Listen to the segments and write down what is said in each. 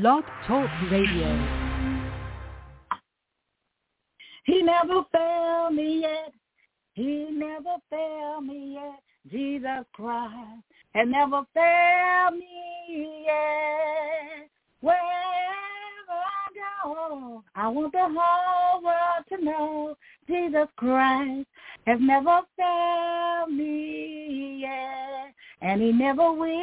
Blog Talk Radio. He never failed me yet. He never failed me yet. Jesus Christ has never failed me yet. Wherever I go, I want the whole world to know Jesus Christ has never failed me yet, and he never will.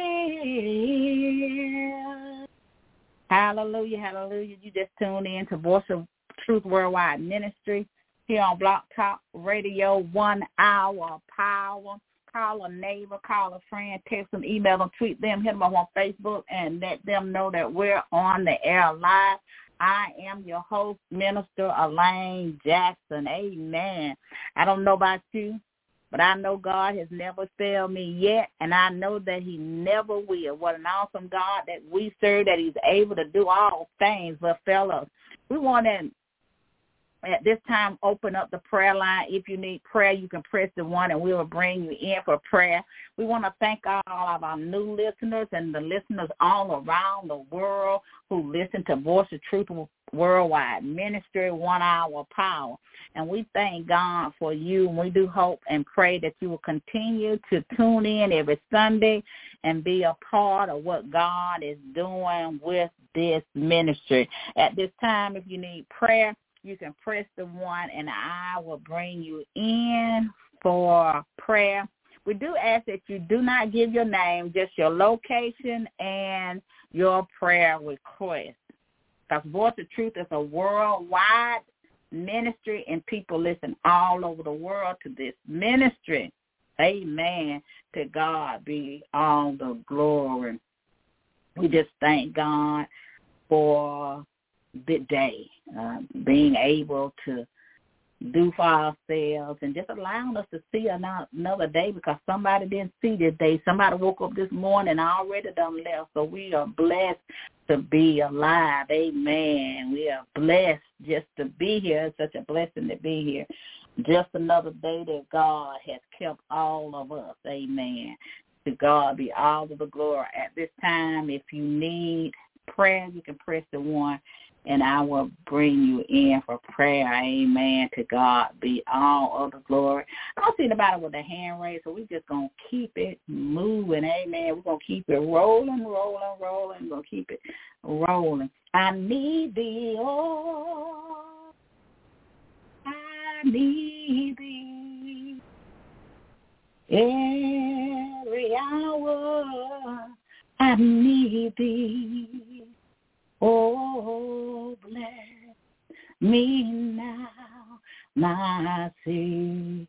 Hallelujah, hallelujah. You just tuned in to Voice of Truth Worldwide Ministry here on Blog Talk Radio, one hour power. Call a neighbor, call a friend, text them, email them, tweet them, hit them up on Facebook, and let them know that we're on the air live. I am your host, Minister Elaine Jackson. Amen. I don't know about you, but I know God has never failed me yet, and I know that he never will. What an awesome God that we serve, that he's able to do all things. But fellows, we want to at this time open up the prayer line. If you need prayer, you can press the one and we will bring you in for prayer. We want to thank all of our new listeners and the listeners all around the world who listen to Voice of Truth Worldwide Ministry, One Hour Power. And we thank God for you. And we do hope and pray that you will continue to tune in every Sunday and be a part of what God is doing with this ministry. At this time, if you need prayer, you can press the one and I will bring you in for prayer. We do ask that you do not give your name, just your location and your prayer request. Because Voice of Truth is a worldwide ministry and people listen all over the world to this ministry. Amen. To God be all the glory. We just thank God for the day, uh, being able to do for ourselves and just allowing us to see another day because somebody didn't see this day. Somebody woke up this morning already done left. So we are blessed to be alive. Amen. We are blessed just to be here. It's such a blessing to be here. Just another day that God has kept all of us. Amen. To God be all of the glory. At this time, if you need prayer, you can press the one and I will bring you in for prayer. Amen. To God be all of the glory. I don't see anybody with a hand raised, so we're just going to keep it moving. Amen. We're going to keep it rolling, rolling, rolling. We're going to keep it rolling. I need thee, oh, I need thee every hour. I need thee Oh, bless me now, my Savior.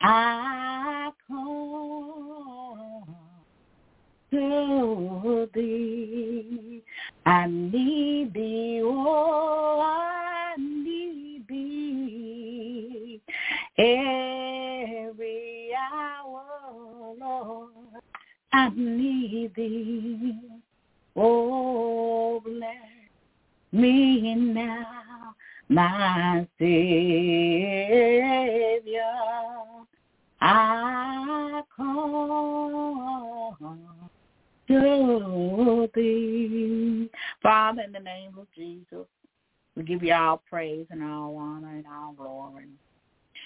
I come to thee. I need thee, oh, I need thee every hour, Lord. I need thee. Oh, bless me now, my Savior. I come to thee. Father, in the name of Jesus, we give you all praise and all honor and all glory.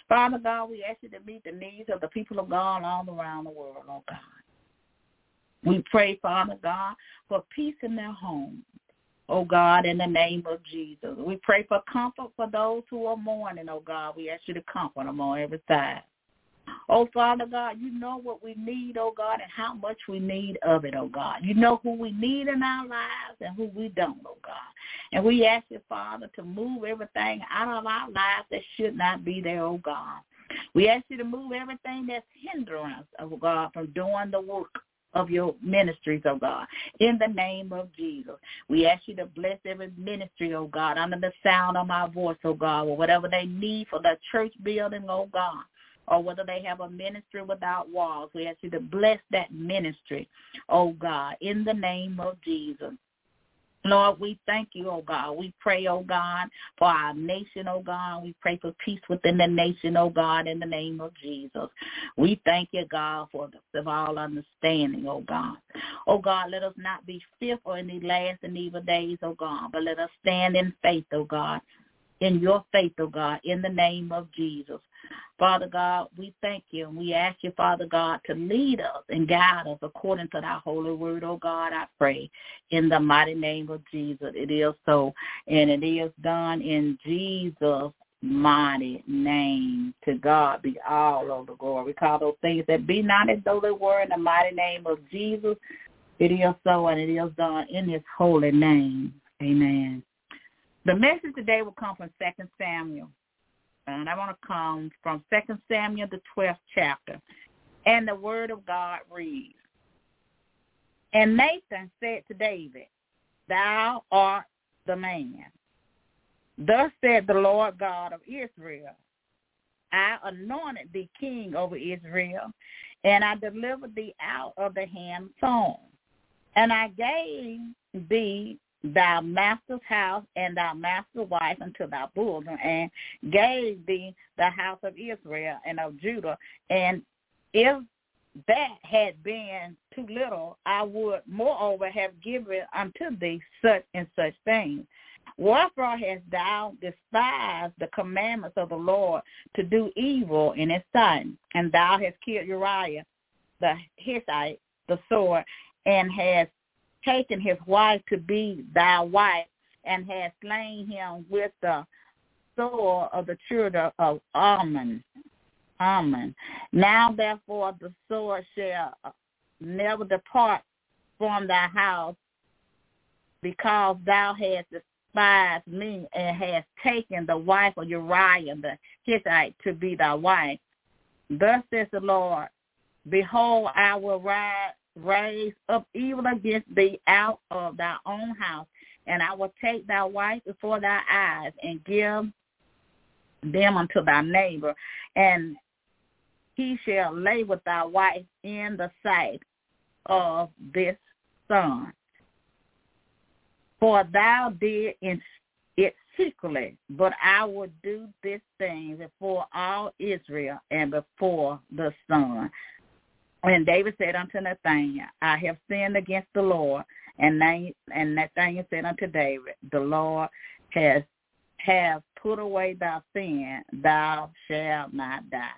Father God, we ask you to meet the needs of the people of God all around the world, oh God. We pray, Father God, for peace in their homes. Oh God, in the name of Jesus. We pray for comfort for those who are mourning, oh God. We ask you to comfort them on every side. Oh, Father God, you know what we need, oh God, and how much we need of it, oh God. You know who we need in our lives and who we don't, oh God. And we ask you, Father, to move everything out of our lives that should not be there, oh God. We ask you to move everything that's hindering us, oh God, from doing the work of your ministries, oh God. In the name of Jesus, we ask you to bless every ministry, oh God, under the sound of my voice, oh God, or whatever they need for the church building, oh God or whether they have a ministry without walls. We ask you to bless that ministry, oh God, in the name of Jesus. Lord, we thank you, oh God. We pray, oh God, for our nation, oh God. We pray for peace within the nation, oh God, in the name of Jesus. We thank you, God, for the of all understanding, oh God. Oh God, let us not be fearful in these last and evil days, oh God, but let us stand in faith, oh God, in your faith, oh God, in the name of Jesus. Father God, we thank you and we ask you, Father God, to lead us and guide us according to thy holy word, oh God, I pray. In the mighty name of Jesus, it is so. And it is done in Jesus' mighty name. To God be all of the glory. We call those things that be not as though they were in the mighty name of Jesus. It is so and it is done in his holy name. Amen. The message today will come from Second Samuel and I want to come from Second Samuel, the 12th chapter. And the word of God reads, And Nathan said to David, Thou art the man. Thus said the Lord God of Israel, I anointed thee king over Israel, and I delivered thee out of the hand of Saul. And I gave thee thy master's house and thy master's wife unto thy bosom, and gave thee the house of Israel and of Judah. And if that had been too little, I would moreover have given unto thee such and such things. Wherefore hast thou despised the commandments of the Lord to do evil in his sight? And thou hast killed Uriah the Hittite, the sword, and hast taken his wife to be thy wife and has slain him with the sword of the children of Ammon. Ammon. Now therefore the sword shall never depart from thy house because thou hast despised me and hast taken the wife of Uriah the Hittite to be thy wife. Thus says the Lord, Behold, I will rise raise up evil against thee out of thy own house, and I will take thy wife before thy eyes and give them unto thy neighbor, and he shall lay with thy wife in the sight of this son. For thou did in it secretly, but I will do this thing before all Israel and before the sun. And David said unto Nathanael, I have sinned against the Lord. And Nathanael said unto David, The Lord has have put away thy sin, thou shalt not die.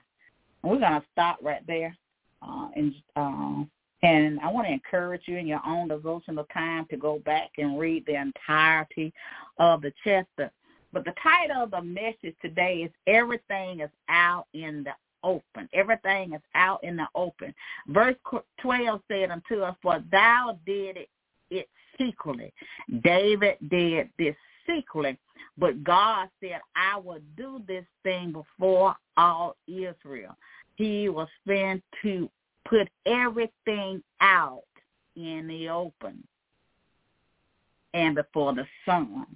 And we're going to stop right there. Uh, and uh, and I want to encourage you in your own devotional time to go back and read the entirety of the chapter. But the title of the message today is Everything is Out in the open. Everything is out in the open. Verse 12 said unto us, For thou did it, it secretly. David did this secretly. But God said, I will do this thing before all Israel. He was sent to put everything out in the open and before the sun.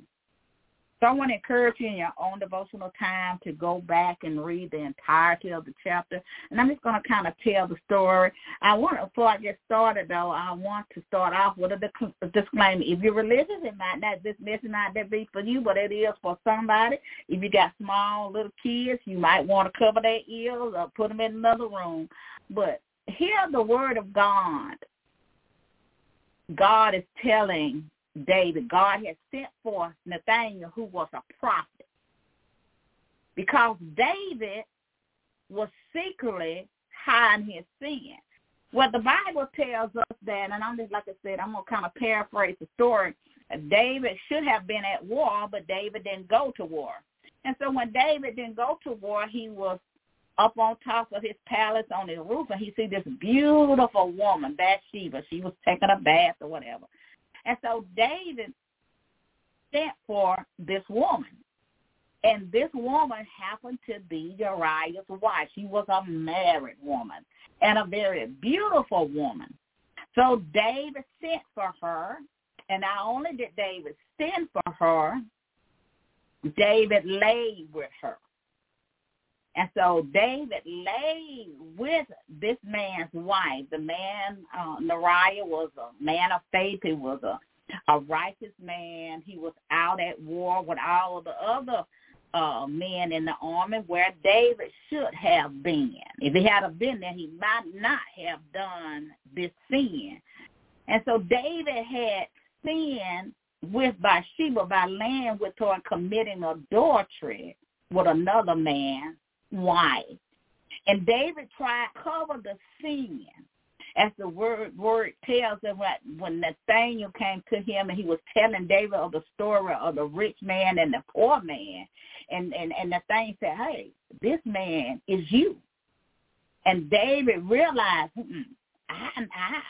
So I want to encourage you in your own devotional time to go back and read the entirety of the chapter. And I'm just going to kind of tell the story. I want, before I get started, though, I want to start off with a disclaimer. If you're religious, it might not, this message might not be for you, but it is for somebody. If you got small little kids, you might want to cover their ears or put them in another room. But hear the word of God. God is telling David, God had sent for Nathaniel, who was a prophet. Because David was secretly hiding his sin. Well, the Bible tells us that, and I'm just, like I said, I'm to kind of paraphrase the story. David should have been at war, but David didn't go to war. And so when David didn't go to war, he was up on top of his palace on his roof, and he see this beautiful woman, Bathsheba. She was taking a bath or whatever. And so David sent for this woman. And this woman happened to be Uriah's wife. She was a married woman and a very beautiful woman. So David sent for her, and not only did David send for her, David lay with her. And so David lay with this man's wife. The man, uh, Nariah, was a man of faith. He was a, a righteous man. He was out at war with all of the other uh, men in the army where David should have been. If he had been there, he might not have done this sin. And so David had sinned with Bathsheba by laying with her and committing adultery with another man's wife. And David tried to cover the sin as the word word tells us when Nathaniel came to him and he was telling David of the story of the rich man and the poor man, and and and Nathaniel said, "Hey, this man is you," and David realized, I I I,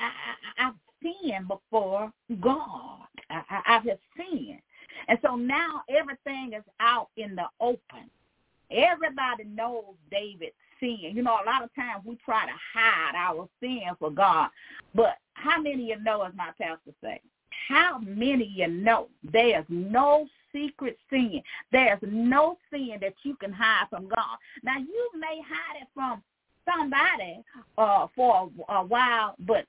I I've sinned before God. I, I I've sinned, and so now everything is out in the open. Everybody knows David's sin. You know, a lot of times we try to hide our sin for God. But how many of you know, as my pastor say, how many of you know there's no secret sin. There's no sin that you can hide from God. Now, you may hide it from somebody uh, for a, a while, but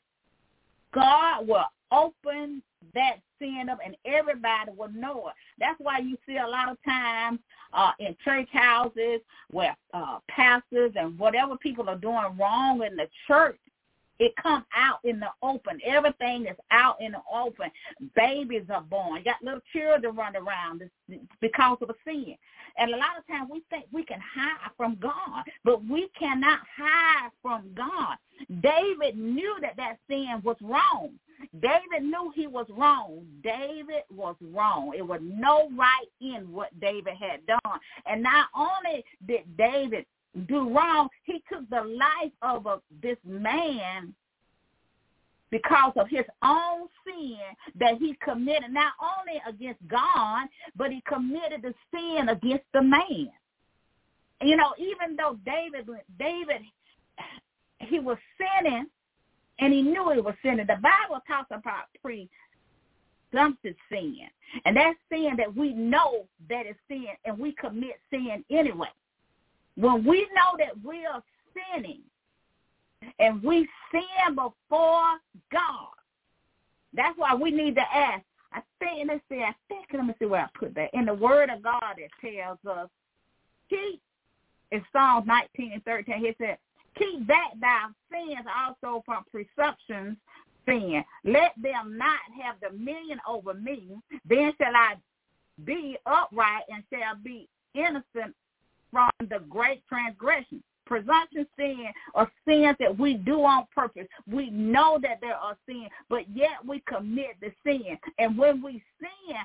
God will open that sin up and everybody will know it. That's why you see a lot of times uh, in church houses where uh, pastors and whatever people are doing wrong in the church, it comes out in the open. Everything is out in the open. Babies are born. You got little children run around because of a sin. And a lot of times we think we can hide from God, but we cannot hide from God. David knew that that sin was wrong. David knew he was wrong. David was wrong. It was no right in what David had done. And not only did David do wrong, he took the life of a, this man because of his own sin that he committed not only against God, but he committed the sin against the man. You know, even though David, David, he was sinning, and he knew he was sinning. The Bible talks about presumptive sin, and that's sin that we know that is sin, and we commit sin anyway. When we know that we are sinning, and we sin before God, that's why we need to ask. I think, let's see, I think, let me see where I put that. In the Word of God, it tells us, keep, in Psalms 19 and 13, he said, Keep back thy sins also from presumptions sin. Let them not have dominion over me. Then shall I be upright and shall be innocent from the great transgression. Presumption sin or sins that we do on purpose. We know that there are sins, but yet we commit the sin. And when we sin,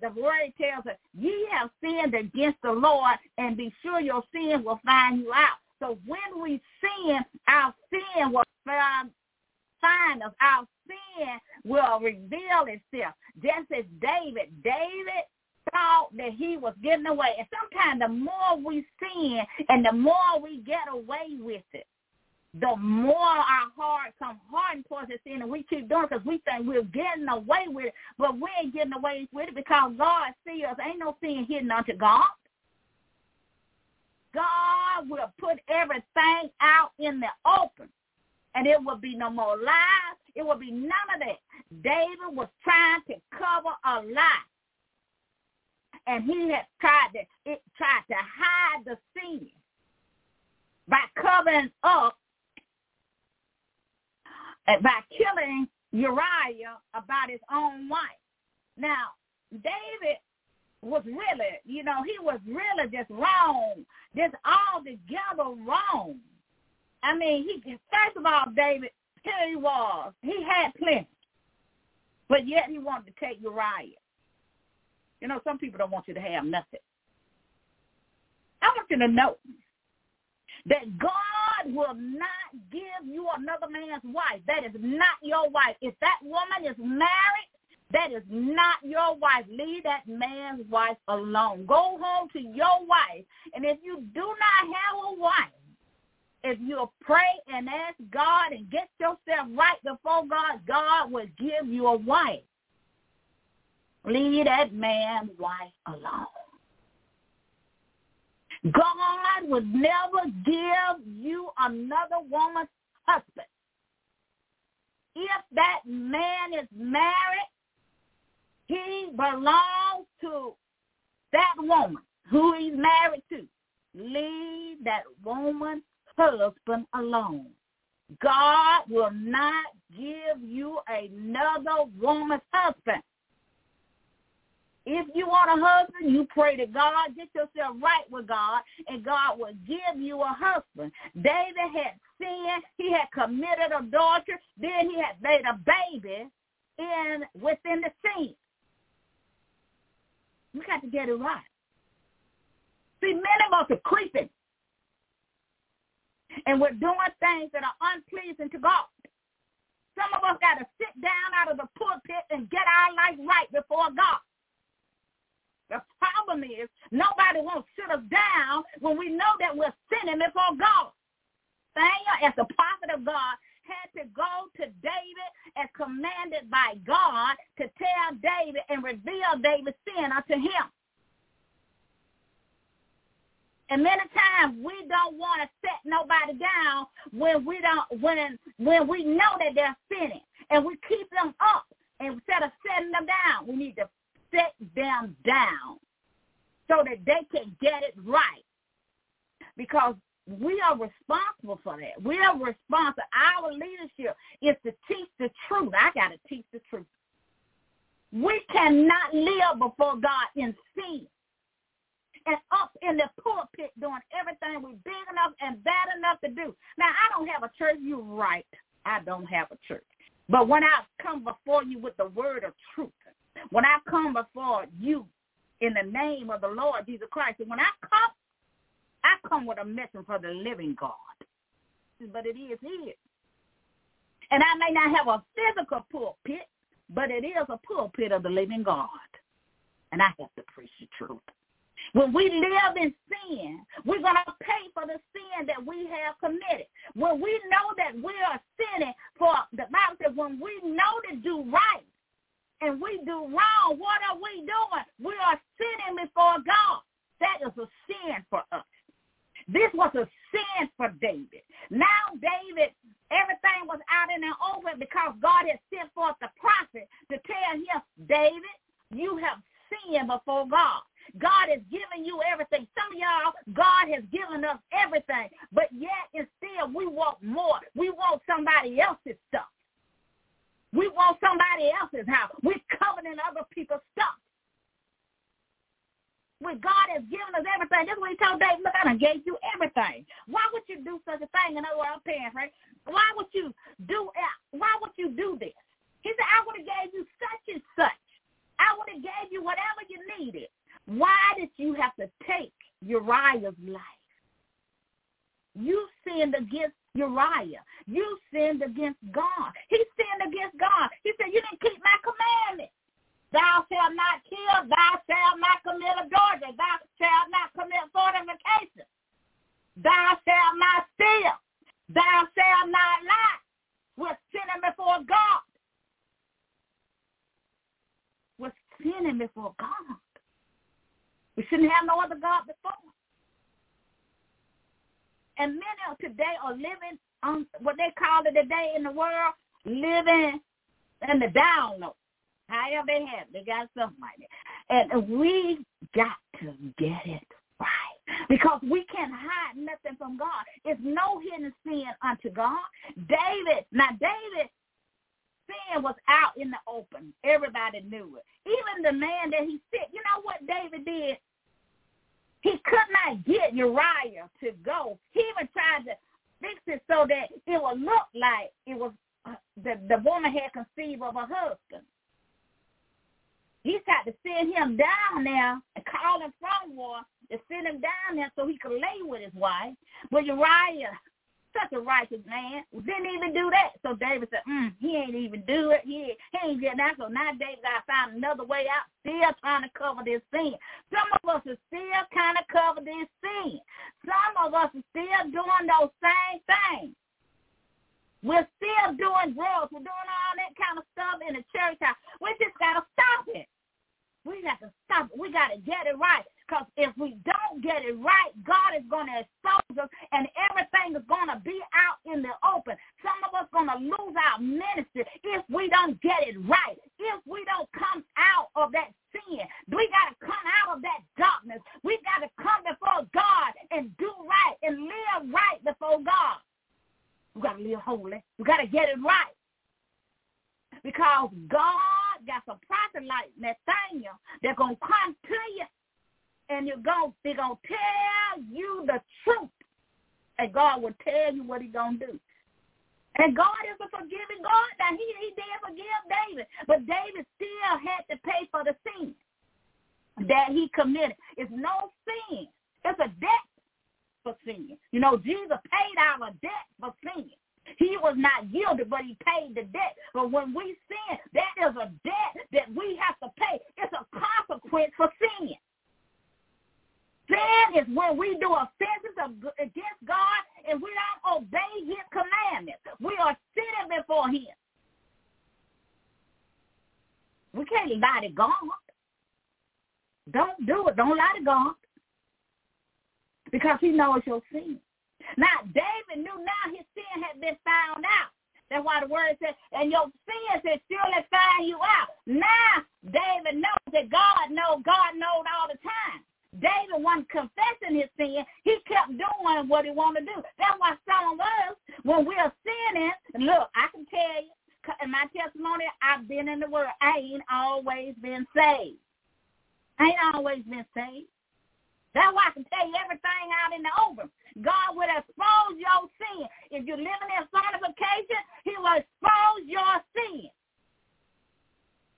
the word tells us, ye have sinned against the Lord, and be sure your sin will find you out. So when we sin, our sin will find, find us. Our sin will reveal itself. Just as David, David thought that he was getting away. And sometimes the more we sin and the more we get away with it, the more our heart comes hardened towards the sin and we keep doing because we think we're getting away with it, but we ain't getting away with it because God sees us. Ain't no sin hidden unto God. God will put everything out in the open. And it will be no more lies. It will be none of that. David was trying to cover a lie. And he had tried to it tried to hide the sin by covering up and by killing Uriah about his own wife. Now, David was really, you know, he was really just wrong, just altogether wrong. I mean, he first of all, David, here he was. He had plenty, but yet he wanted to take Uriah. You know, some people don't want you to have nothing. I want you to know that God will not give you another man's wife. That is not your wife. If that woman is married, that is not your wife. Leave that man's wife alone. Go home to your wife. And if you do not have a wife, if you pray and ask God and get yourself right before God, God will give you a wife. Leave that man's wife alone. God would never give you another woman's husband. If that man is married, he belongs to that woman who he's married to. Leave that woman husband alone. God will not give you another woman's husband. If you want a husband, you pray to God, get yourself right with God, and God will give you a husband. David had sinned, he had committed adultery, then he had made a baby in within the sin. We got to get it right. See, many of us are creeping. And we're doing things that are unpleasing to God. Some of us got to sit down out of the pulpit and get our life right before God. The problem is nobody won't sit us down when we know that we're sinning before God. Samuel, as the prophet of God, had to go to David as commanded by God to tell David and reveal David's sin unto him. And many times we don't want to set nobody down when we don't when when we know that they're sinning and we keep them up instead of setting them down. We need to set them down so that they can get it right. Because we are responsible for that. We are responsible. Our leadership is to teach the truth. I got to teach the truth. We cannot live before God in sin and up in the pulpit doing everything we big enough and bad enough to do. Now, I don't have a church. You're right. I don't have a church. But when I come before you with the word of truth, when I come before you in the name of the Lord Jesus Christ, and when I come, I come with a message for the living God. But it is His. And I may not have a physical pulpit, but it is a pulpit of the living God. And I have to preach the truth. When we live in sin, we're going to pay for the sin that we have committed. When we know that we are sinning for, the Bible says when we know to do right and we do wrong, what are we doing? We are sinning before God. That is a sin for us. This was a sin for David. Now David, everything was out in the open because God had sent forth the prophet to tell him, David, you have sinned before God. God has given you everything. Some of y'all, God has given us everything, but yet instead we want more. We want somebody else's stuff. We want somebody else's house. We're coveting other people's stuff. When God has given us everything, this is what he told David, look, I done gave you everything. Why would you do such a thing? In other words, I'm paraphrasing. Why would you do why would you do this? He said, I would have gave you such and such. I would have gave you whatever you needed. Why did you have to take Uriah's life? You sinned against Uriah. You sinned against God. He sinned against God. He said, you didn't keep my commandment. Thou shalt not kill. Thou shalt not commit adultery. Thou shalt not commit fornication. Thou shalt not steal. Thou shalt not lie. We're sinning before God. We're sinning before God. We shouldn't have no other God before. And many of today are living on what they call it today in the world, living in the down low. However they have, they got like that. And we got to get it right. Because we can't hide nothing from God. It's no hidden sin unto God. David, now David, sin was out in the open. Everybody knew it. Even the man that he sick. You know what David did? He could not get Uriah to go. He even tried to fix it so that it would look like it was uh, the the woman had conceived of a husband. He tried to send him down there and call him from war to send him down there so he could lay with his wife. But Uriah such a righteous man. Didn't even do that. So David said, mm, he ain't even do it. He, he ain't get that. So now David got to find another way out, still trying to cover this sin. Some of us are still kind of cover this sin. Some of us are still doing those same things. We're still doing drugs. We're doing all that kind of stuff in the church house. We just got to stop it. We got to stop it. We got to get it right. Because if we don't get it right, God is going to expose us and everything is going to be out in the open. Some of us going to lose our ministry if we don't get it right. If we don't come out of that sin, we got to come out of that darkness. We got to come before God and do right and live right before God. We got to live holy. We got to get it right. Because God got some prophet like Nathaniel that's going to come to you and you're going, they're to tell you the truth. And God will tell you what he's to do. And God is a forgiving God. Now, he, he did forgive David, but David still had to pay for the sin that he committed. It's no sin. It's a debt for sin. You know, Jesus paid our debt for sin. He was not guilty, but he paid the debt. But when we sin, that is a debt that we have to pay. It's a consequence for sin. Sin is when we do offenses against God and we don't obey his commandments. We are sinning before him. We can't lie to God. Don't do it. Don't lie to God. Because he knows your sin. Now, David knew now his sin had been found out. That's why the word says, and your sins has surely find you out. Now, David knows that God knows, God knows all the time. David wasn't confessing his sin. He kept doing what he wanted to do. That's why some of us, when we're sinning, look, I can tell you, in my testimony, I've been in the world. I ain't always been saved. I ain't always been saved. That's why I can tell you everything out in the open. God will expose your sin. If you're living in sanctification, he will expose your sin.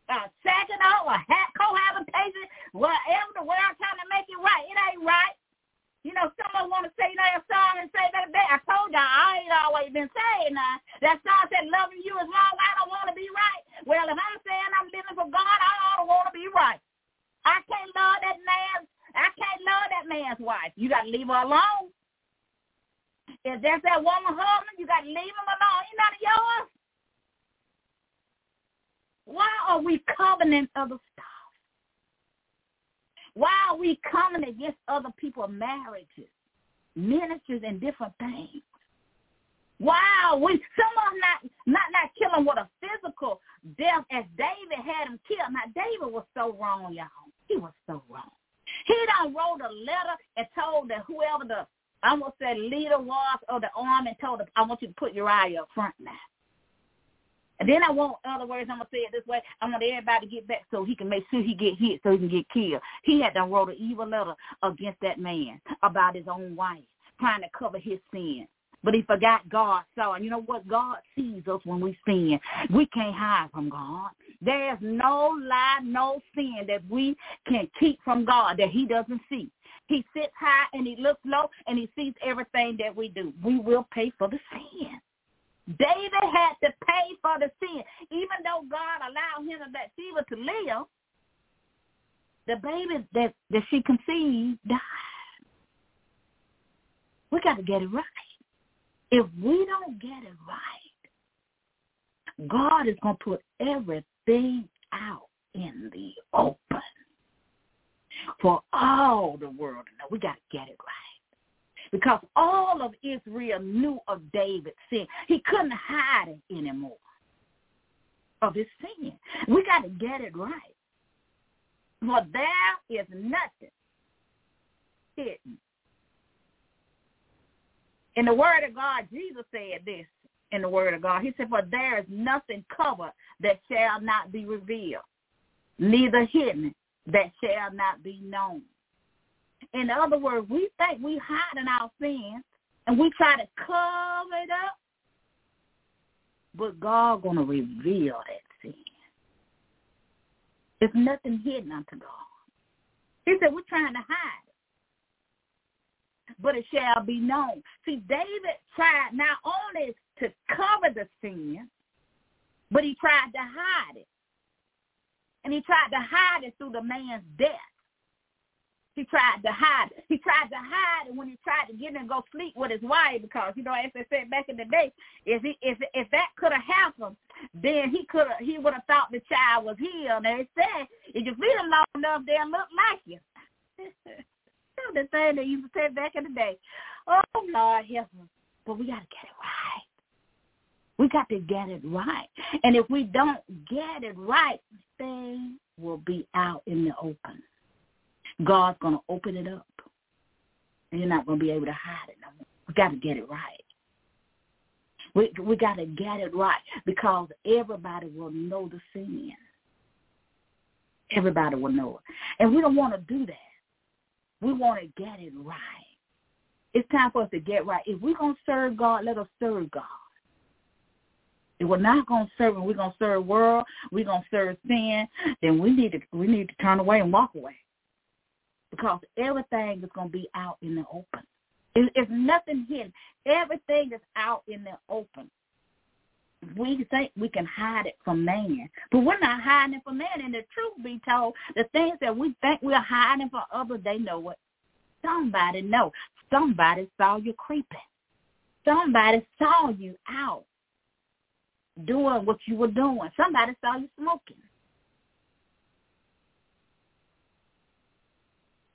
Uh, a second or a cohabitation, whatever the world trying to make it right. It ain't right. You know, some of them want to say that song and say that. I told y'all I ain't always been saying that. That song said, loving you is wrong. I don't want to be right. Well, if I'm saying I'm living for God, I don't want to be right. I can't love that man I can't love that man's wife. You got to leave her alone. If there's that woman husband, you got to leave him alone. He's not yours. Why are we covenant other stuff? Why are we coming against other people's marriages, ministries, and different things? Why we some of them not not not killing with a physical death as David had him killed. Now David was so wrong, y'all. He was so wrong. He done wrote a letter and told that whoever the I almost said leader was of the army and told them, I want you to put Uriah up front now. And then I want, in other words, I'm gonna say it this way: I want everybody to get back so he can make sure he get hit, so he can get killed. He had done wrote an evil letter against that man about his own wife, trying to cover his sin. But he forgot God saw. And you know what? God sees us when we sin. We can't hide from God. There's no lie, no sin that we can keep from God that he doesn't see. He sits high and he looks low and he sees everything that we do. We will pay for the sin. David had to pay for the sin. Even though God allowed him and Bathsheba to live, the baby that, that she conceived died. We got to get it right. If we don't get it right, God is going to put everything out in the open for all the world to know. We got to get it right. Because all of Israel knew of David's sin. He couldn't hide it anymore of his sin. We got to get it right. For there is nothing hidden in the word of God, Jesus said this in the word of God. He said, for there is nothing covered that shall not be revealed, neither hidden that shall not be known. In other words, we think we hiding our sins and we try to cover it up, but God to reveal that sin. There's nothing hidden unto God. He said, we're trying to hide but it shall be known. See, David tried not only to cover the sin, but he tried to hide it. And he tried to hide it through the man's death. He tried to hide. He tried to hide it when he tried to get in and go sleep with his wife because, you know, as they said back in the day, if he if if that could have happened, then he could have he would have thought the child was healed. And they said, if you feed him long enough, they'll look like you. the thing that used to say back in the day. Oh, Lord, help us. But we got to get it right. We got to get it right. And if we don't get it right, thing will be out in the open. God's going to open it up. And you're not going to be able to hide it no more. We got to get it right. We we got to get it right because everybody will know the sin. Everybody will know it, and we don't want to do that. We want to get it right. It's time for us to get right. If we're gonna serve God, let us serve God. If we're not gonna serve Him, we're gonna serve world, we're gonna serve sin, then we need to we need to turn away and walk away. Because everything is gonna be out in the open. It's nothing hidden. Everything is out in the open. We think we can hide it from man, but we're not hiding it from man. And the truth be told, the things that we think we're hiding from others, they know it. Somebody know. Somebody saw you creeping. Somebody saw you out doing what you were doing. Somebody saw you smoking.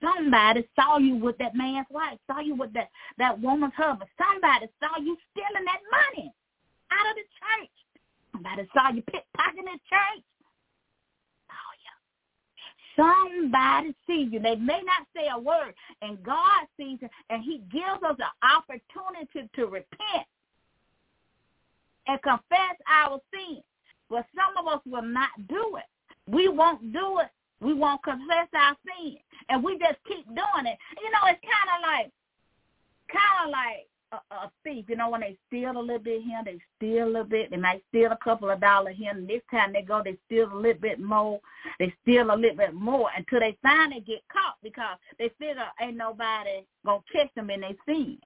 Somebody saw you with that man's wife, saw you with that, that woman's husband. Somebody saw you stealing that money out of the church. Somebody saw you pickpocketing the church. Oh. Somebody sees you. They may not say a word, and God sees it, and He gives us an opportunity to repent and confess our sins. But some of us will not do it. We won't do it we won't confess our sin, and we just keep doing it. You know, it's kind of like, kind of like a, a thief. You know, when they steal a little bit here, they steal a little bit. They might steal a couple of dollars here, and this time they go, they steal a little bit more. They steal a little bit more until they finally get caught because they figure ain't nobody gonna catch them in their sin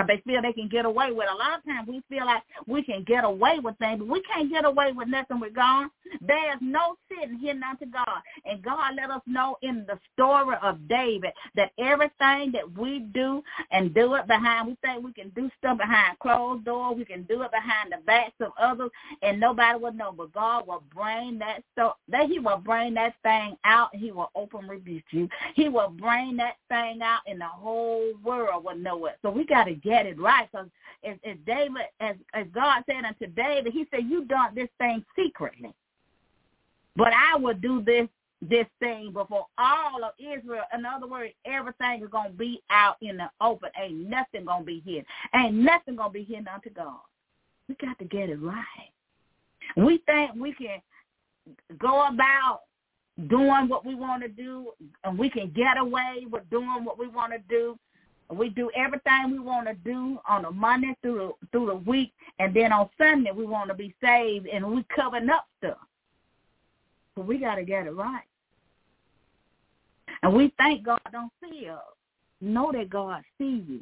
because they feel they can get away with. A lot of times we feel like we can get away with things, but we can't get away with nothing with God. There's no sitting hidden unto God. And God let us know in the story of David that everything that we do and do it behind, we think we can do stuff behind closed doors, we can do it behind the backs of others, and nobody will know. But God will bring that so that He will bring that thing out, He will open rebuke you. He will bring that thing out, and the whole world will know it. So we got to get it right. Because as, as David, as, as God said unto David, he said, you done this thing secretly. But I will do this this thing before all of Israel. In other words, everything is gonna be out in the open. Ain't nothing gonna be hidden. Ain't nothing gonna be hidden unto God. We got to get it right. We think we can go about doing what we want to do and we can get away with doing what we want to do we do everything we want to do on a Monday through the, through the week, and then on Sunday we want to be saved, and we covering up stuff. But we got to get it right. And we thank God don't see us. Know that God sees you.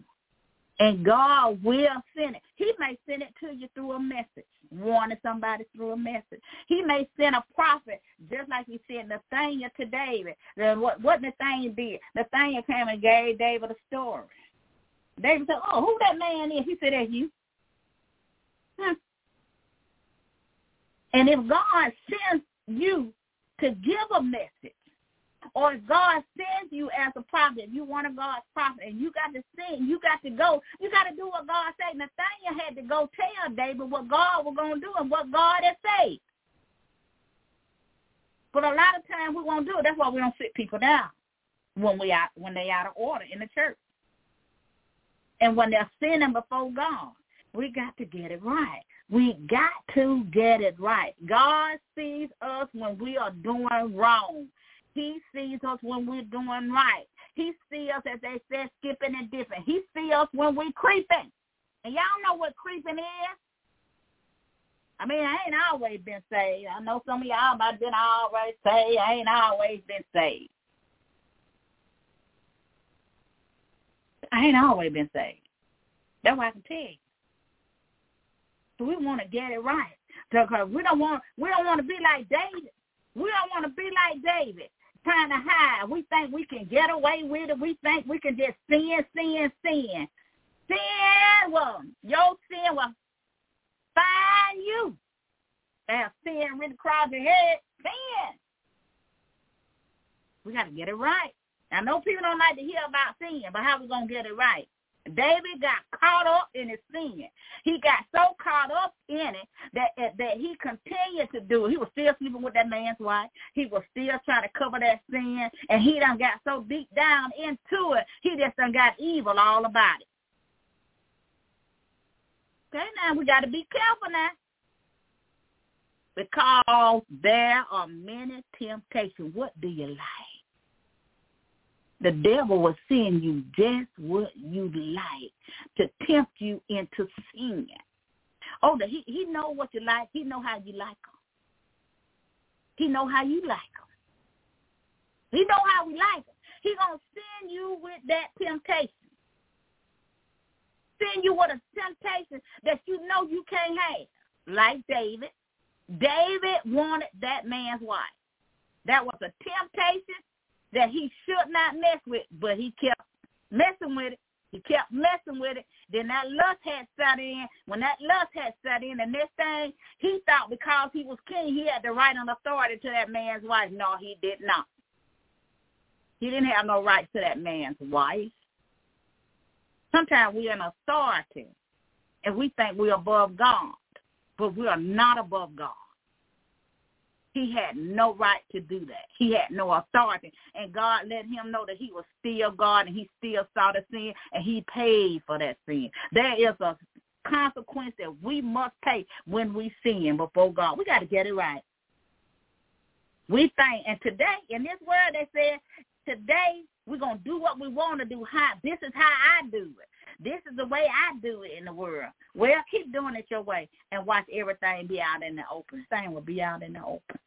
And God will send it. He may send it to you through a message, warning somebody through a message. He may send a prophet, just like he sent Nathaniel to David. What, what Nathaniel did, Nathaniel came and gave David a story. David said, oh, who that man is? He said, that's you. Hmm. And if God sends you to give a message, or God sends you as a prophet, if you want a God's prophet, and you got to sing, you got to go, you got to do what God said. Nathaniel had to go tell David what God was going to do and what God had said. But a lot of times we won't do it. That's why we don't sit people down when we out when they out of order in the church. And when they're sinning before God, we got to get it right. We got to get it right. God sees us when we are doing wrong. He sees us when we're doing right. He sees us, as they said, skipping and dipping. He sees us when we're creeping. And y'all know what creeping is? I mean, I ain't always been saved. I know some of y'all might been always saved. I ain't always been saved. I ain't always been saved. That's what I can tell you. So we want to get it right. Because we don't want we don't want to be like David. We don't want to be like David, trying to hide. We think we can get away with it. We think we can just sin, sin, sin. Sin will your sin will find you. Have sin written across your head. Sin. We got to get it right. I know people don't like to hear about sin, but how we gonna get it right? David got caught up in his sin. He got so caught up in it that that he continued to do it. He was still sleeping with that man's wife. He was still trying to cover that sin, and he done got so deep down into it, he just done got evil all about it. Okay, now we got to be careful now. Because there are many temptations. What do you like? The devil will send you just what you like to tempt you into sin. Oh, he he know what you like. He know how you like them. He know how you like them. He know how we like them. He gonna send you with that temptation. Send you with a temptation that you know you can't have. Like David. David wanted that man's wife. That was a temptation that he should not mess with, but he kept messing with it. He kept messing with it. Then that lust had set in. When that lust had set in, the next thing he thought because he was king, he had the right and authority to that man's wife. No, he did not. He didn't have no right to that man's wife. Sometimes we're an authority and we think we're above God, but we are not above God. He had no right to do that. He had no authority. And God let him know that he was still God and he still saw the sin and he paid for that sin. There is a consequence that we must pay when we sin before God. We got to get it right. We think, and today in this world they said, today we're going to do what we want to do. How, this is how I do it. This is the way I do it in the world. Well, keep doing it your way and watch everything be out in the open. Thing will be out in the open.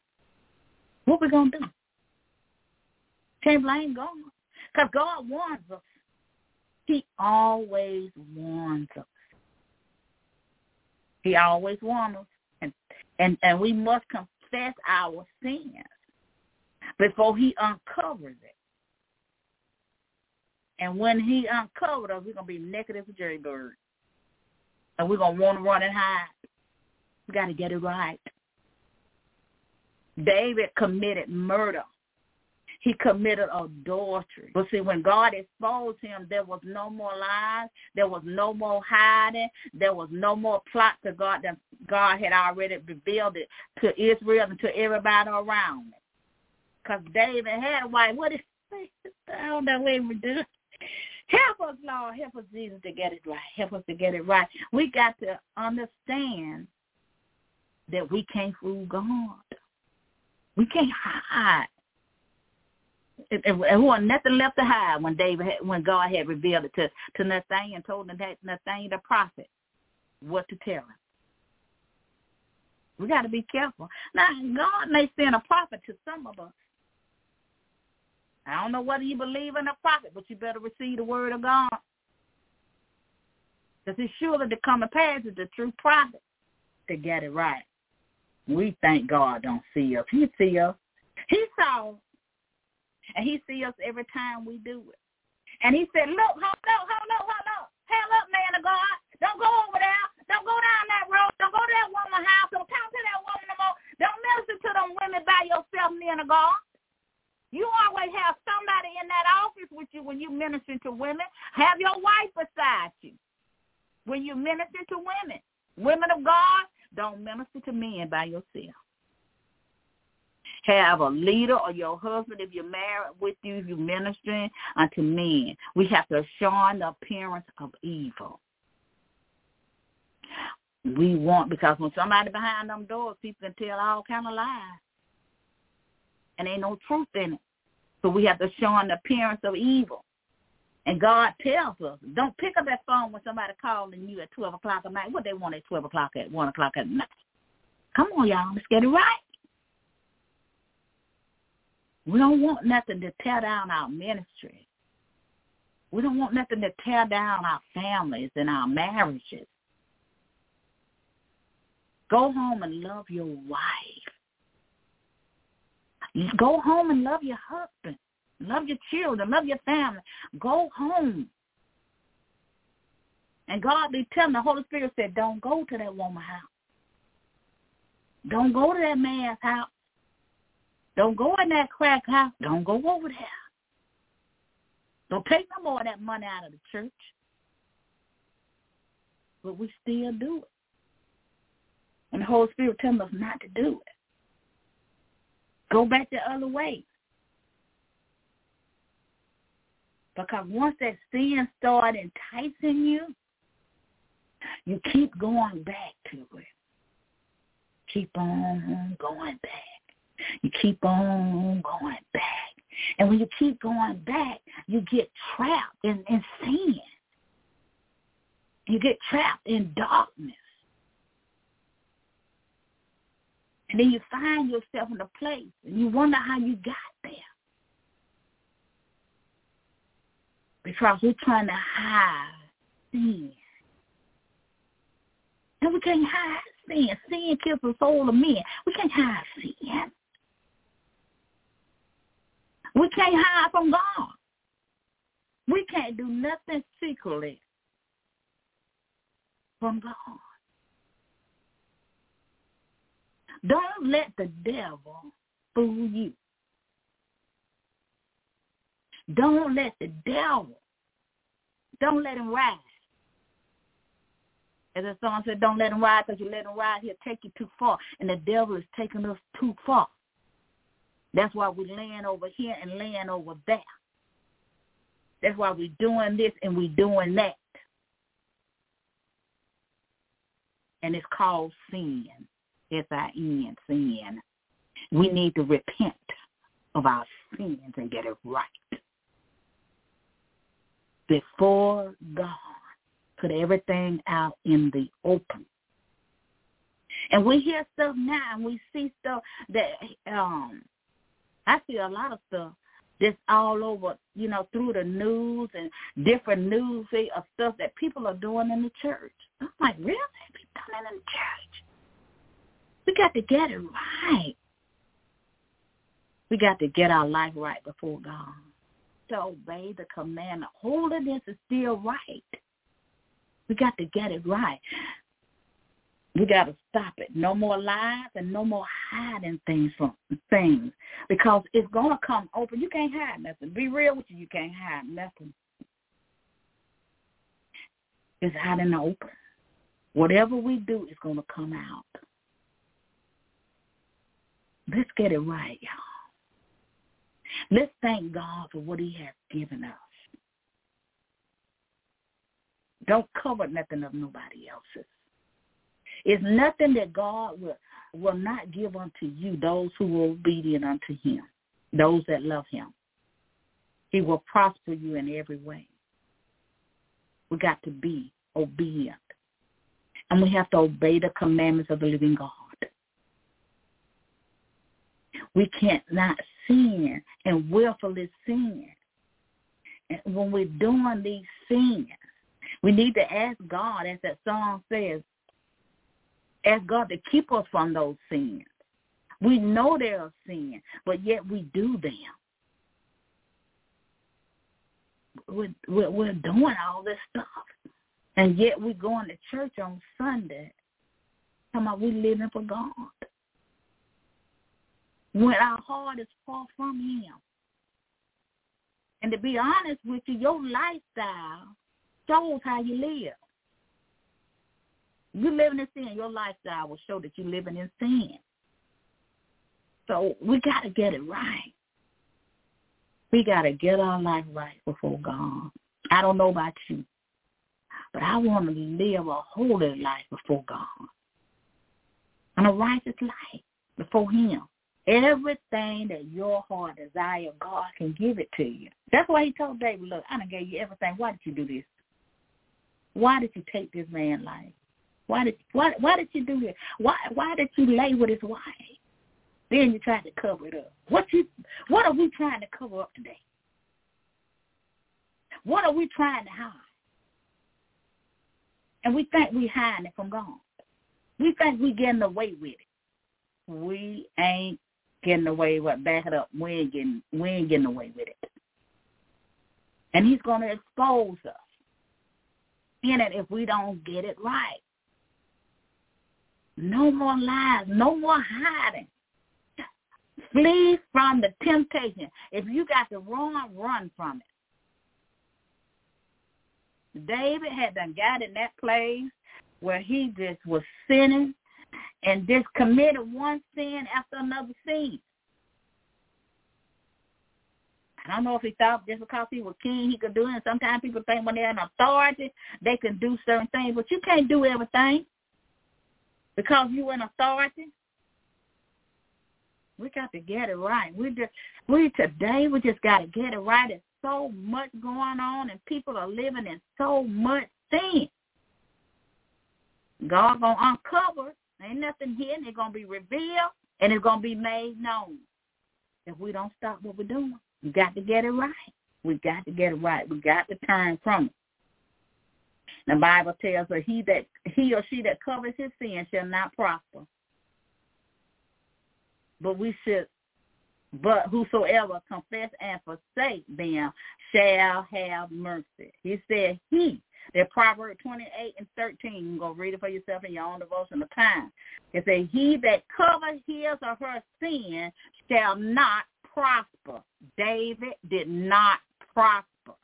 What we gonna do? Can't blame God. Because God warns us. He always warns us. He always warns us. And, and, and we must confess our sins before he uncovers it. And when he uncovers us, we're to be naked as a jaybird. And we're to want to run and hide. We got to get it right. David committed murder. He committed adultery. But see, when God exposed him, there was no more lies. There was no more hiding. There was no more plot to God that God had already revealed it to Israel and to everybody around him. Because David had a wife. What is I don't know what we do. Help us, Lord. Help us, Jesus, to get it right. Help us to get it right. We got to understand that we can't fool God. We can't hide. It, it wasn't nothing left to hide when David, had, when God had revealed it to to Nathaniel and told Nathaniel the prophet what to tell him. We got to be careful. Now, God may send a prophet to some of us. I don't know whether you believe in a prophet, but you better receive the word of God. Because it's sure that the coming past is the true prophet to get it right. We thank God don't see us. He see us. He saw us. And he see us every time we do it. And he said, look, hold up, hold up, hold up. Hell up, man of God. Don't go over there. Don't go down that road. Don't go to that woman's house. Don't talk to that woman no more. Don't minister to them women by yourself, man of God. You always have somebody in that office with you when you minister to women. Have your wife beside you when you minister to women. Women of God, don't minister to men by yourself. Have a leader or your husband if you're married with you, if you're ministering unto men. We have to shun the appearance of evil. We want because when somebody behind them doors, people can tell all kind of lies, and ain't no truth in it. So we have to shun the appearance of evil. And God tells us, don't pick up that phone when somebody calling you at 12 o'clock at night. What they want at 12 o'clock at 1 o'clock at night. Come on, y'all. Let's get it right. We don't want nothing to tear down our ministry. We don't want nothing to tear down our families and our marriages. Go home and love your wife. Go home and love your husband. Love your children. Love your family. Go home. And God be telling the Holy Spirit said, don't go to that woman's house. Don't go to that man's house. Don't go in that crack house. Don't go over there. Don't take no more of that money out of the church. But we still do it. And the Holy Spirit telling us not to do it. Go back the other way. Because once that sin started enticing you, you keep going back to it. Keep on going back. You keep on going back. And when you keep going back, you get trapped in, in sin. You get trapped in darkness. And then you find yourself in a place and you wonder how you got there. Because we're trying to hide sin. And we can't hide sin. Sin kills the soul of men. We can't hide sin. We can't hide from God. We can't do nothing secretly from God. Don't let the devil fool you. Don't let the devil, don't let him ride. As the song said, don't let him ride because you let him ride, he'll take you too far. And the devil is taking us too far. That's why we're laying over here and laying over there. That's why we're doing this and we're doing that. And it's called sin. S-I-N, sin. We need to repent of our sins and get it right. Before God, put everything out in the open. And we hear stuff now and we see stuff that um I see a lot of stuff that's all over, you know, through the news and different news of stuff that people are doing in the church. I'm like, really? People doing in the church? We got to get it right. We got to get our life right before God. To obey the commandment. Holiness is still right. We got to get it right. We got to stop it. No more lies and no more hiding things from things because it's going to come open. You can't hide nothing. Be real with you. You can't hide nothing. It's out in the open. Whatever we do is going to come out. Let's get it right, y'all. Let's thank God for what he has given us. Don't cover nothing of nobody else's. It's nothing that God will will not give unto you those who are obedient unto him, those that love him. He will prosper you in every way. We got to be obedient. And we have to obey the commandments of the living God. We can't not sin and willfully sin. And when we're doing these sins, we need to ask God, as that song says, ask God to keep us from those sins. We know they are sin, but yet we do them. We're, we're, doing all this stuff, and yet we're going to church on Sunday. Talking about we living for God when our heart is far from him. And to be honest with you, your lifestyle shows how you live. You living in sin, your lifestyle will show that you're living in sin. So we got to get it right. We got to get our life right before God. I don't know about you, but I want to live a holy life before God and a righteous life before him. Everything that your heart desire, God can give it to you. That's why he told David, look, I done gave you everything. Why did you do this? Why did you take this man's life? Why did why why did you do this? Why why did you lay with his wife? Then you tried to cover it up. What you what are we trying to cover up today? What are we trying to hide? And we think we hiding it from God. We think we getting away with it. We ain't getting away with back it up. We ain't getting we ain't getting away with it. And he's gonna expose us in it if we don't get it right. No more lies, no more hiding. Flee from the temptation. If you got to run, run from it. David had done got in that place where he just was sinning and just committed one sin after another sin. I don't know if he thought just because he was king he could do it. And sometimes people think when they're in authority they can do certain things, but you can't do everything because you're in authority. We got to get it right. We just we today we just got to get it right. There's so much going on, and people are living in so much sin. God gonna uncover. Ain't nothing hidden. It's gonna be revealed, and it's gonna be made known. If we don't stop what we're doing, we got to get it right. We got to get it right. We got to turn from it. The Bible tells us he that he or she that covers his sin shall not prosper but we should but whosoever confess and forsake them shall have mercy. He said he. That Proverbs 28 and 13, you can go read it for yourself in your own devotional time. It says, he that covers his or her sin shall not prosper. David did not prosper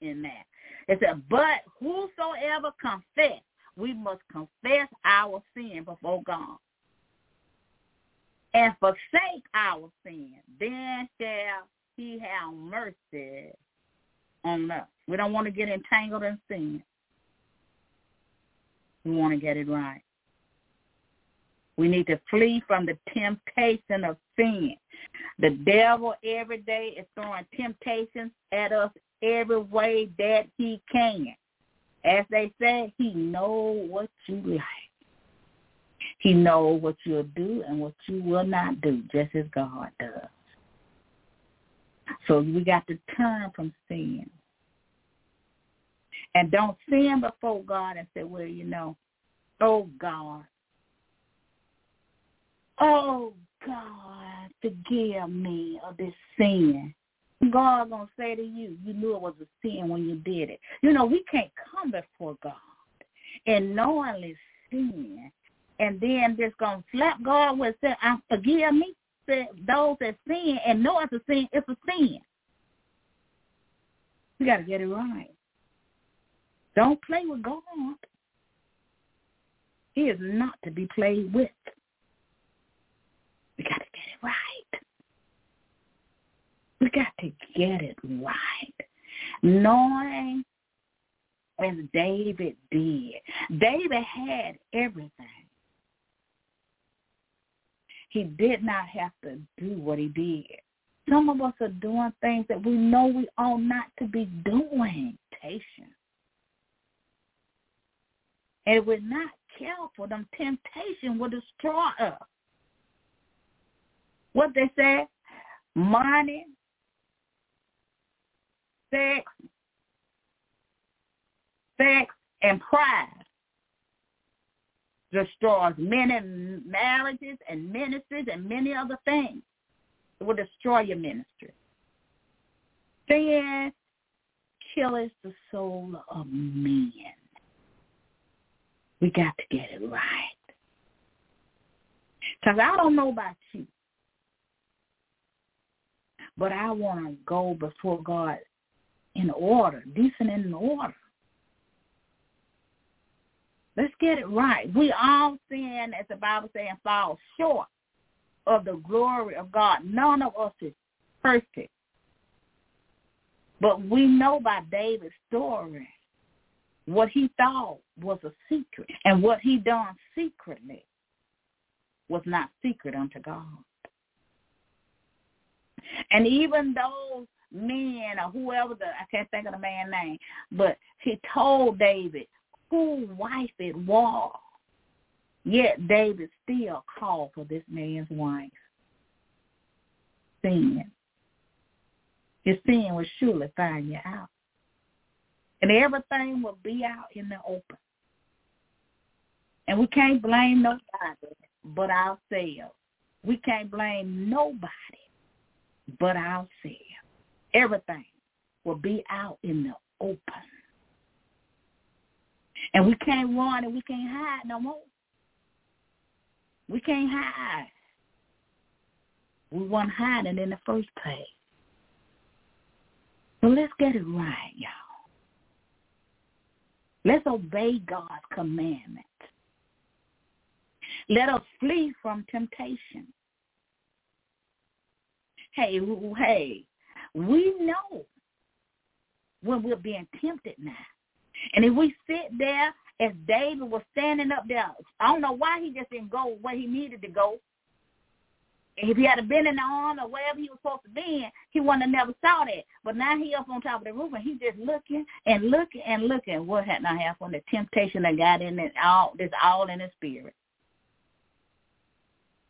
in that. It said, but whosoever confess, we must confess our sin before God and forsake our sin, then shall he have mercy on us. We don't want to get entangled in sin. We want to get it right. We need to flee from the temptation of sin. The devil every day is throwing temptations at us every way that he can. As they say, he know what you like. He knows what you'll do and what you will not do, just as God does. So we got to turn from sin. And don't sin before God and say, well, you know, oh God, oh God, forgive me of this sin. God gonna say to you, you knew it was a sin when you did it. You know, we can't come before God and knowingly sin and then just gonna slap God with say, I uh, forgive me, say those that sin and know it's a sin, it's a sin. We gotta get it right. Don't play with God. He is not to be played with. We got to get it right. We got to get it right. Knowing as David did. David had everything he did not have to do what he did. Some of us are doing things that we know we ought not to be doing. Patience. And if we're not careful, them temptation will destroy us. What they say, money, sex, sex, and pride destroys many marriages and ministries and many other things. It will destroy your ministry. Sin kills the soul of men. We got to get it right. Because I don't know about you, but I want to go before God in order, decent in order. Let's get it right. We all sin, as the Bible says, and fall short of the glory of God. None of us is perfect. But we know by David's story what he thought was a secret and what he done secretly was not secret unto God. And even those men or whoever the I can't think of the man's name, but he told David, wife it was. Yet David still called for this man's wife. Sin. Your sin will surely find you out. And everything will be out in the open. And we can't blame nobody but ourselves. We can't blame nobody but ourselves. Everything will be out in the open. And we can't run and we can't hide no more. We can't hide. We weren't hiding in the first place. So let's get it right, y'all. Let's obey God's commandments. Let us flee from temptation. Hey, hey, We know when we're being tempted now. And if we sit there as David was standing up there, I don't know why he just didn't go where he needed to go. If he had been in the arm or wherever he was supposed to be in, he wouldn't have never saw that. But now he up on top of the roof and he's just looking and looking and looking. What had not happened? The temptation that got in it all this all in his spirit.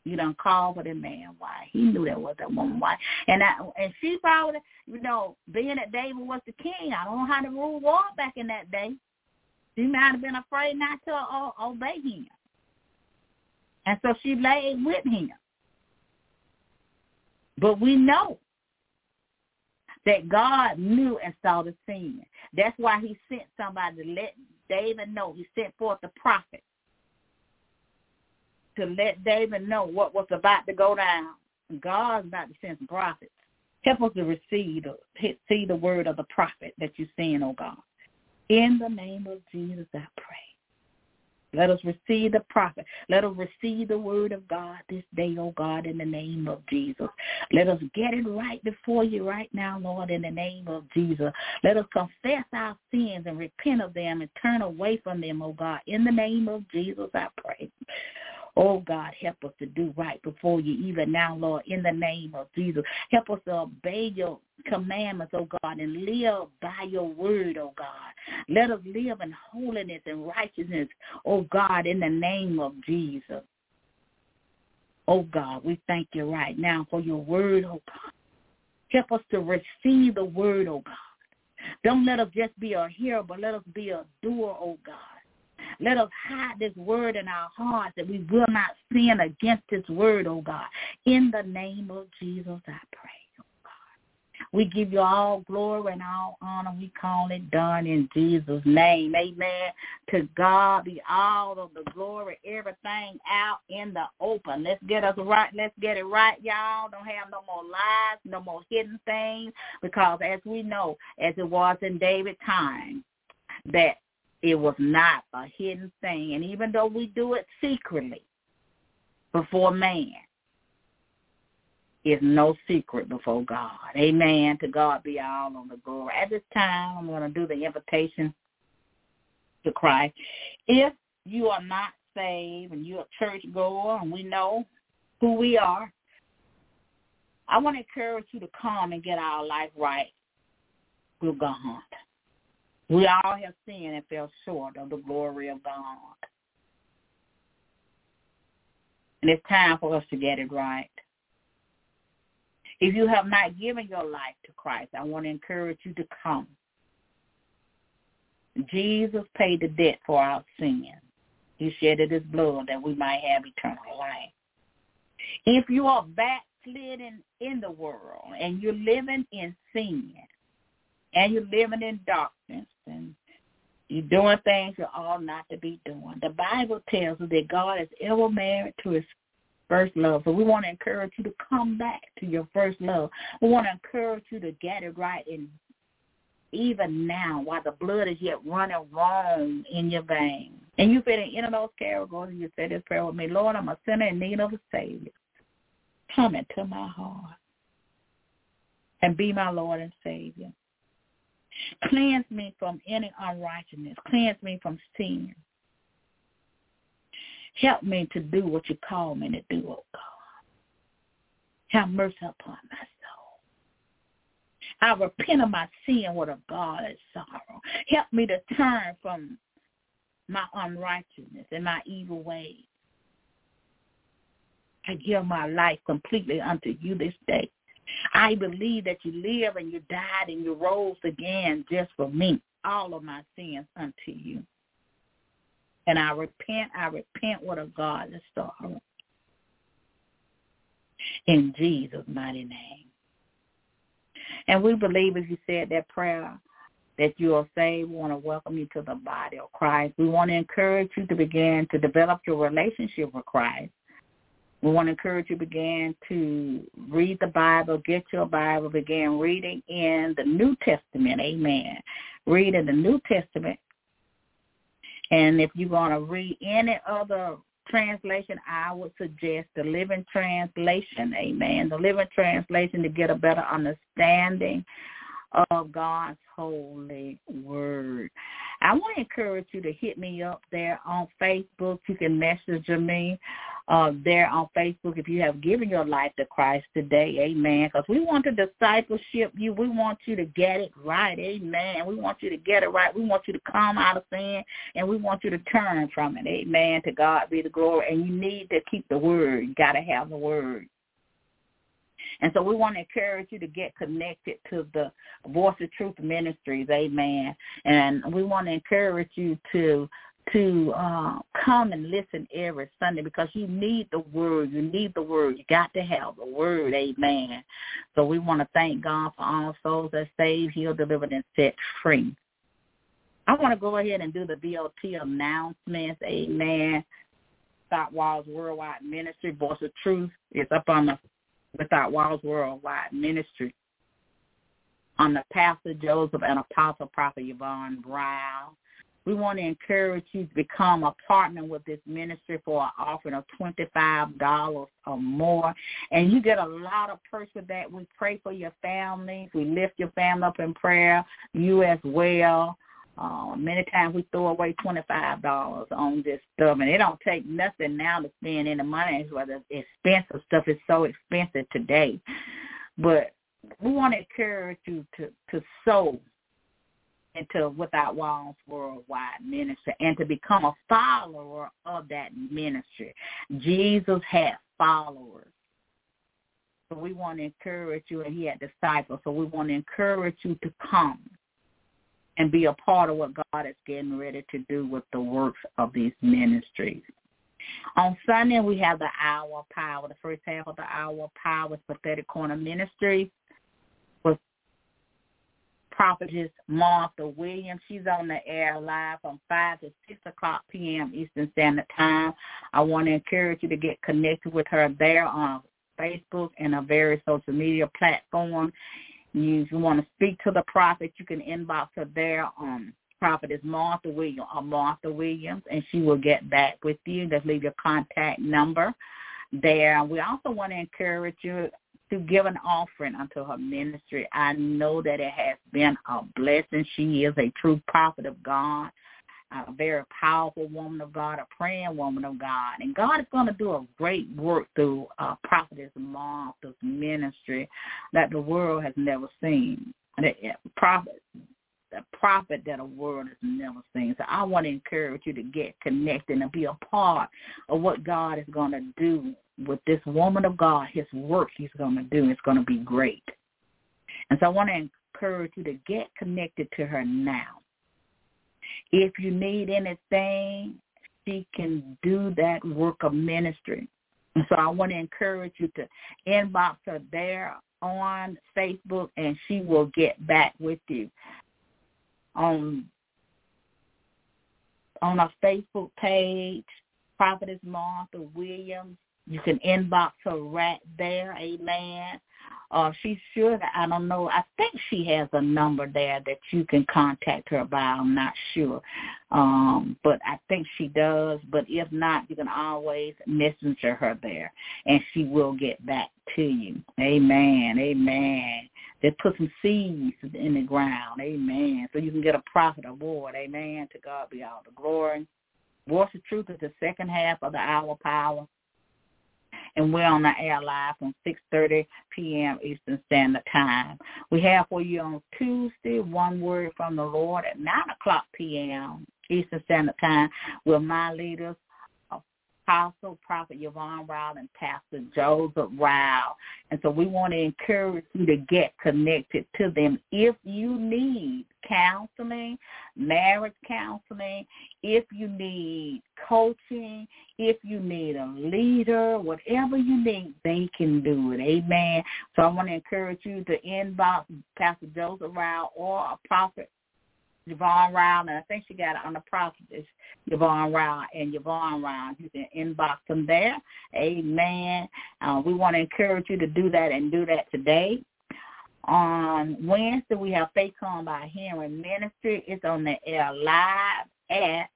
You don't call for the man why. He knew that was that woman why. And I and she probably you know, being that David was the king, I don't know how to rule war back in that day. She might have been afraid not to uh, obey him. And so she laid with him. But we know that God knew and saw the sin. That's why he sent somebody to let David know. He sent forth the prophet to let David know what was about to go down. God's about to send some prophets. Help us to receive the, see the word of the prophet that you're seeing, oh God. In the name of Jesus, I pray. Let us receive the prophet. Let us receive the word of God this day, oh God, in the name of Jesus. Let us get it right before you right now, Lord, in the name of Jesus. Let us confess our sins and repent of them and turn away from them, oh God. In the name of Jesus, I pray. Oh God, help us to do right before you even now, Lord, in the name of Jesus. Help us to obey your commandments, oh God, and live by your word, oh God. Let us live in holiness and righteousness, oh God, in the name of Jesus. Oh God, we thank you right now for your word, oh God. Help us to receive the word, oh God. Don't let us just be a hearer, but let us be a doer, oh God. Let us hide this word in our hearts that we will not sin against this word, oh God. In the name of Jesus, I pray. oh God. We give you all glory and all honor. We call it done in Jesus' name. Amen. To God be all of the glory, everything out in the open. Let's get us right. Let's get it right, y'all. Don't have no more lies, no more hidden things. Because as we know, as it was in David's time, that it was not a hidden thing. And even though we do it secretly before man, it's no secret before God. Amen. To God be all on the glory. At this time, I'm going to do the invitation to Christ. If you are not saved and you're a church goer and we know who we are, I want to encourage you to come and get our life right with God. We all have sinned and fell short of the glory of God. And it's time for us to get it right. If you have not given your life to Christ, I want to encourage you to come. Jesus paid the debt for our sin. He shedded his blood that we might have eternal life. If you are backslidden in the world and you're living in sin, and you're living in darkness and you're doing things you ought not to be doing. The Bible tells us that God is ever married to his first love. So we want to encourage you to come back to your first love. We want to encourage you to get it right and even now while the blood is yet running warm in your veins. And you fit in those categories and you say this prayer with me, Lord, I'm a sinner in need of a Savior. Come into my heart and be my Lord and Savior. Cleanse me from any unrighteousness. Cleanse me from sin. Help me to do what you call me to do, oh God. Have mercy upon my soul. I repent of my sin with a godly sorrow. Help me to turn from my unrighteousness and my evil ways. I give my life completely unto you this day. I believe that you live and you died and you rose again just for me, all of my sins unto you. And I repent, I repent with a godless sorrow. In Jesus' mighty name. And we believe as you said that prayer that you are saved. We want to welcome you to the body of Christ. We want to encourage you to begin to develop your relationship with Christ. We want to encourage you begin to read the Bible, get your Bible, begin reading in the New Testament. Amen. Read in the New Testament. And if you want to read any other translation, I would suggest the Living Translation. Amen. The Living Translation to get a better understanding of God's holy word. I want to encourage you to hit me up there on Facebook. You can message me uh, there on Facebook if you have given your life to Christ today. Amen. Because we want to discipleship you. We want you to get it right. Amen. We want you to get it right. We want you to come out of sin and we want you to turn from it. Amen. To God be the glory. And you need to keep the word. You got to have the word. And so we want to encourage you to get connected to the Voice of Truth Ministries, amen. And we want to encourage you to to uh, come and listen every Sunday because you need the word. You need the word. You got to have the word. Amen. So we want to thank God for all souls that saved, healed, delivered, and set free. I want to go ahead and do the BOT announcements. Amen. Stop Walls Worldwide Ministry, Voice of Truth. It's up on the Without Walls Worldwide Ministry on the Pastor Joseph and Apostle Prophet Yvonne Brown. We want to encourage you to become a partner with this ministry for an offering of $25 or more. And you get a lot of perks with that. We pray for your families. We lift your family up in prayer, you as well. Uh, many times we throw away twenty five dollars on this stuff, and it don't take nothing now to spend any money. Whether expensive stuff is so expensive today, but we want to encourage you to to sow into Without Walls Worldwide Ministry and to become a follower of that ministry. Jesus had followers. So we want to encourage you, and he had disciples. So we want to encourage you to come and be a part of what God is getting ready to do with the works of these ministries. On Sunday, we have the Hour of Power. The first half of the Hour of Power is Prophetic Corner Ministry with prophetess Martha Williams. She's on the air live from 5 to 6 o'clock p.m. Eastern Standard Time. I want to encourage you to get connected with her there on Facebook and a various social media platforms. You, you want to speak to the prophet, you can inbox her there um, on prophet is Martha Williams or uh, Martha Williams, and she will get back with you. Just leave your contact number there. We also want to encourage you to give an offering unto her ministry. I know that it has been a blessing. She is a true prophet of God a very powerful woman of God, a praying woman of God. And God is going to do a great work through uh, Prophetess Martha's ministry that the world has never seen. The prophet, the prophet that the world has never seen. So I want to encourage you to get connected and be a part of what God is going to do with this woman of God. His work he's going to do is going to be great. And so I want to encourage you to get connected to her now. If you need anything, she can do that work of ministry. And so I want to encourage you to inbox her there on Facebook and she will get back with you on on our Facebook page, Prophetess Martha Williams. You can inbox her right there, amen. Uh, she should. I don't know. I think she has a number there that you can contact her by. I'm not sure, um, but I think she does. But if not, you can always messenger her there, and she will get back to you. Amen. Amen. They put some seeds in the ground. Amen. So you can get a profit award. Amen. To God be all the glory. Voice of Truth is the second half of the hour power and we're on the air live from 6.30 p.m. Eastern Standard Time. We have for you on Tuesday, One Word from the Lord at 9 o'clock p.m. Eastern Standard Time with my leaders, Apostle Prophet Yvonne Rowell and Pastor Joseph Rowell. And so we want to encourage you to get connected to them if you need counseling, marriage counseling, if you need coaching, if you need a leader, whatever you need, they can do it. Amen. So I want to encourage you to inbox Pastor Joseph Rowell or a prophet Yvonne Rowell, and I think she got it on the prophetess Yvonne Rowell and Yvonne Rowell. You can inbox them there. Amen. Uh, we want to encourage you to do that and do that today. On Wednesday, we have Faith Come by Hearing Ministry. It's on the air live at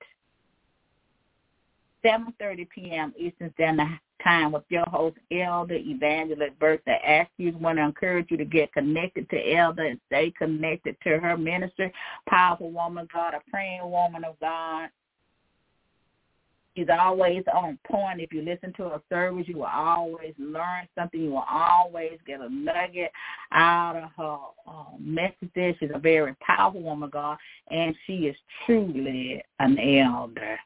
7.30 p.m. Eastern Standard Time with your host, Elder Evangelist Bertha Askew. want to encourage you to get connected to Elder and stay connected to her ministry. Powerful woman of God, a praying woman of God. She's always on point. If you listen to her service, you will always learn something. You will always get a nugget out of her uh, messages. She's a very powerful woman, God, and she is truly an elder.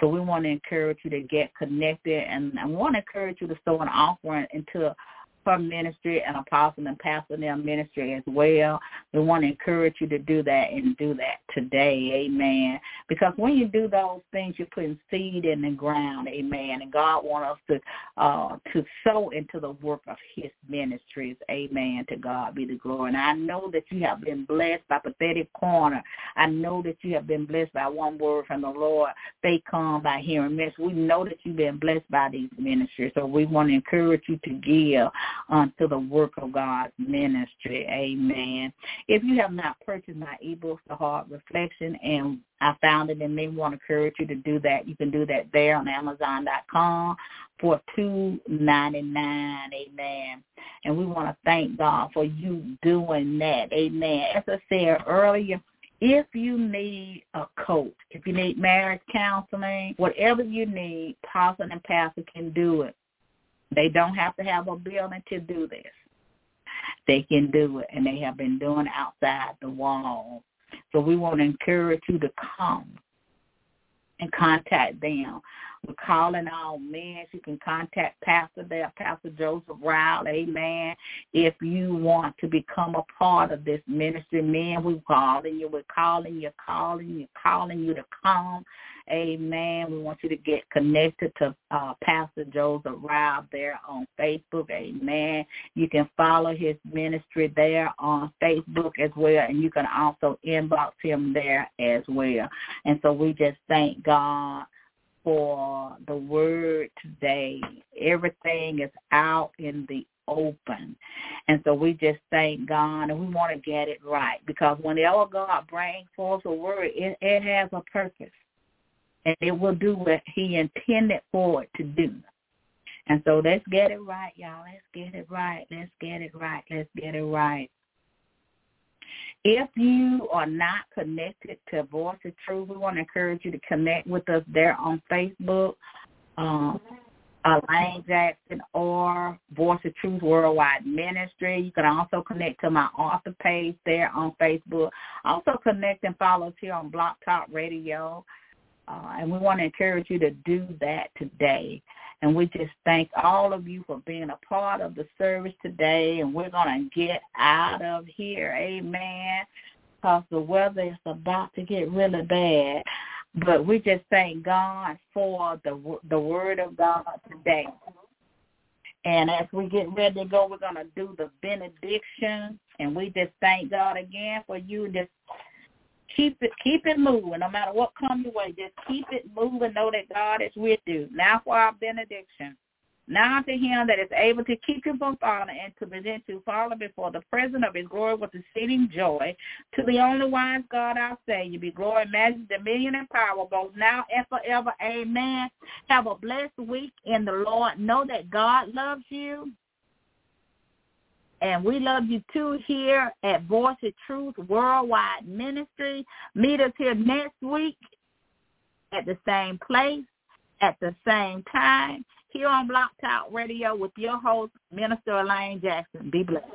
So we want to encourage you to get connected, and I want to encourage you to sow an offering into her ministry and apostle and pastor their ministry as well. We want to encourage you to do that and do that today. Amen. Because when you do those things, you're putting seed in the ground. Amen. And God wants us to uh, to sow into the work of his ministries. Amen. To God be the glory. And I know that you have been blessed by Prophetic Corner. I know that you have been blessed by one word from the Lord. They come by hearing messages. We know that you've been blessed by these ministries. So we want to encourage you to give unto the work of God's ministry. Amen. If you have not purchased my ebook, The Heart Reflection, and I found it and may want to encourage you to do that, you can do that there on Amazon.com for two ninety nine. Amen. And we want to thank God for you doing that. Amen. As I said earlier, if you need a coach, if you need marriage counseling, whatever you need, Pastor and Pastor can do it. They don't have to have a building to do this. They can do it, and they have been doing outside the wall. So we want to encourage you to come and contact them. We're calling all men. You can contact Pastor there, Pastor Joseph Rowell, amen. If you want to become a part of this ministry, men, we're calling you, we're calling you, calling you, calling you to come Amen. We want you to get connected to uh, Pastor Joseph Rowell there on Facebook. Amen. You can follow his ministry there on Facebook as well, and you can also inbox him there as well. And so we just thank God for the word today. Everything is out in the open. And so we just thank God and we want to get it right because whenever God brings forth a word, it, it has a purpose and it will do what he intended for it to do. And so let's get it right, y'all. Let's get it right. Let's get it right. Let's get it right. If you are not connected to Voice of Truth, we want to encourage you to connect with us there on Facebook, um, Elaine Jackson, or Voice of Truth Worldwide Ministry. You can also connect to my author page there on Facebook. Also connect and follow us here on Blog Talk Radio. Uh, and we want to encourage you to do that today. And we just thank all of you for being a part of the service today. And we're going to get out of here. Amen. Because the weather is about to get really bad. But we just thank God for the the word of God today. And as we get ready to go, we're going to do the benediction. And we just thank God again for you just keep it keep it moving no matter what comes your way just keep it moving know that god is with you now for our benediction now to him that is able to keep you from falling and to present you falling before the presence of his glory with exceeding joy. To the only wise God our Savior be glory, majesty, dominion, and power both now and forever. Amen. Have a blessed week in the Lord. Know that God loves you. And we love you too here at Voice of Truth Worldwide Ministry. Meet us here next week at the same place, at the same time, here on Blog Talk Radio with your host, Minister Elaine Jackson. Be blessed.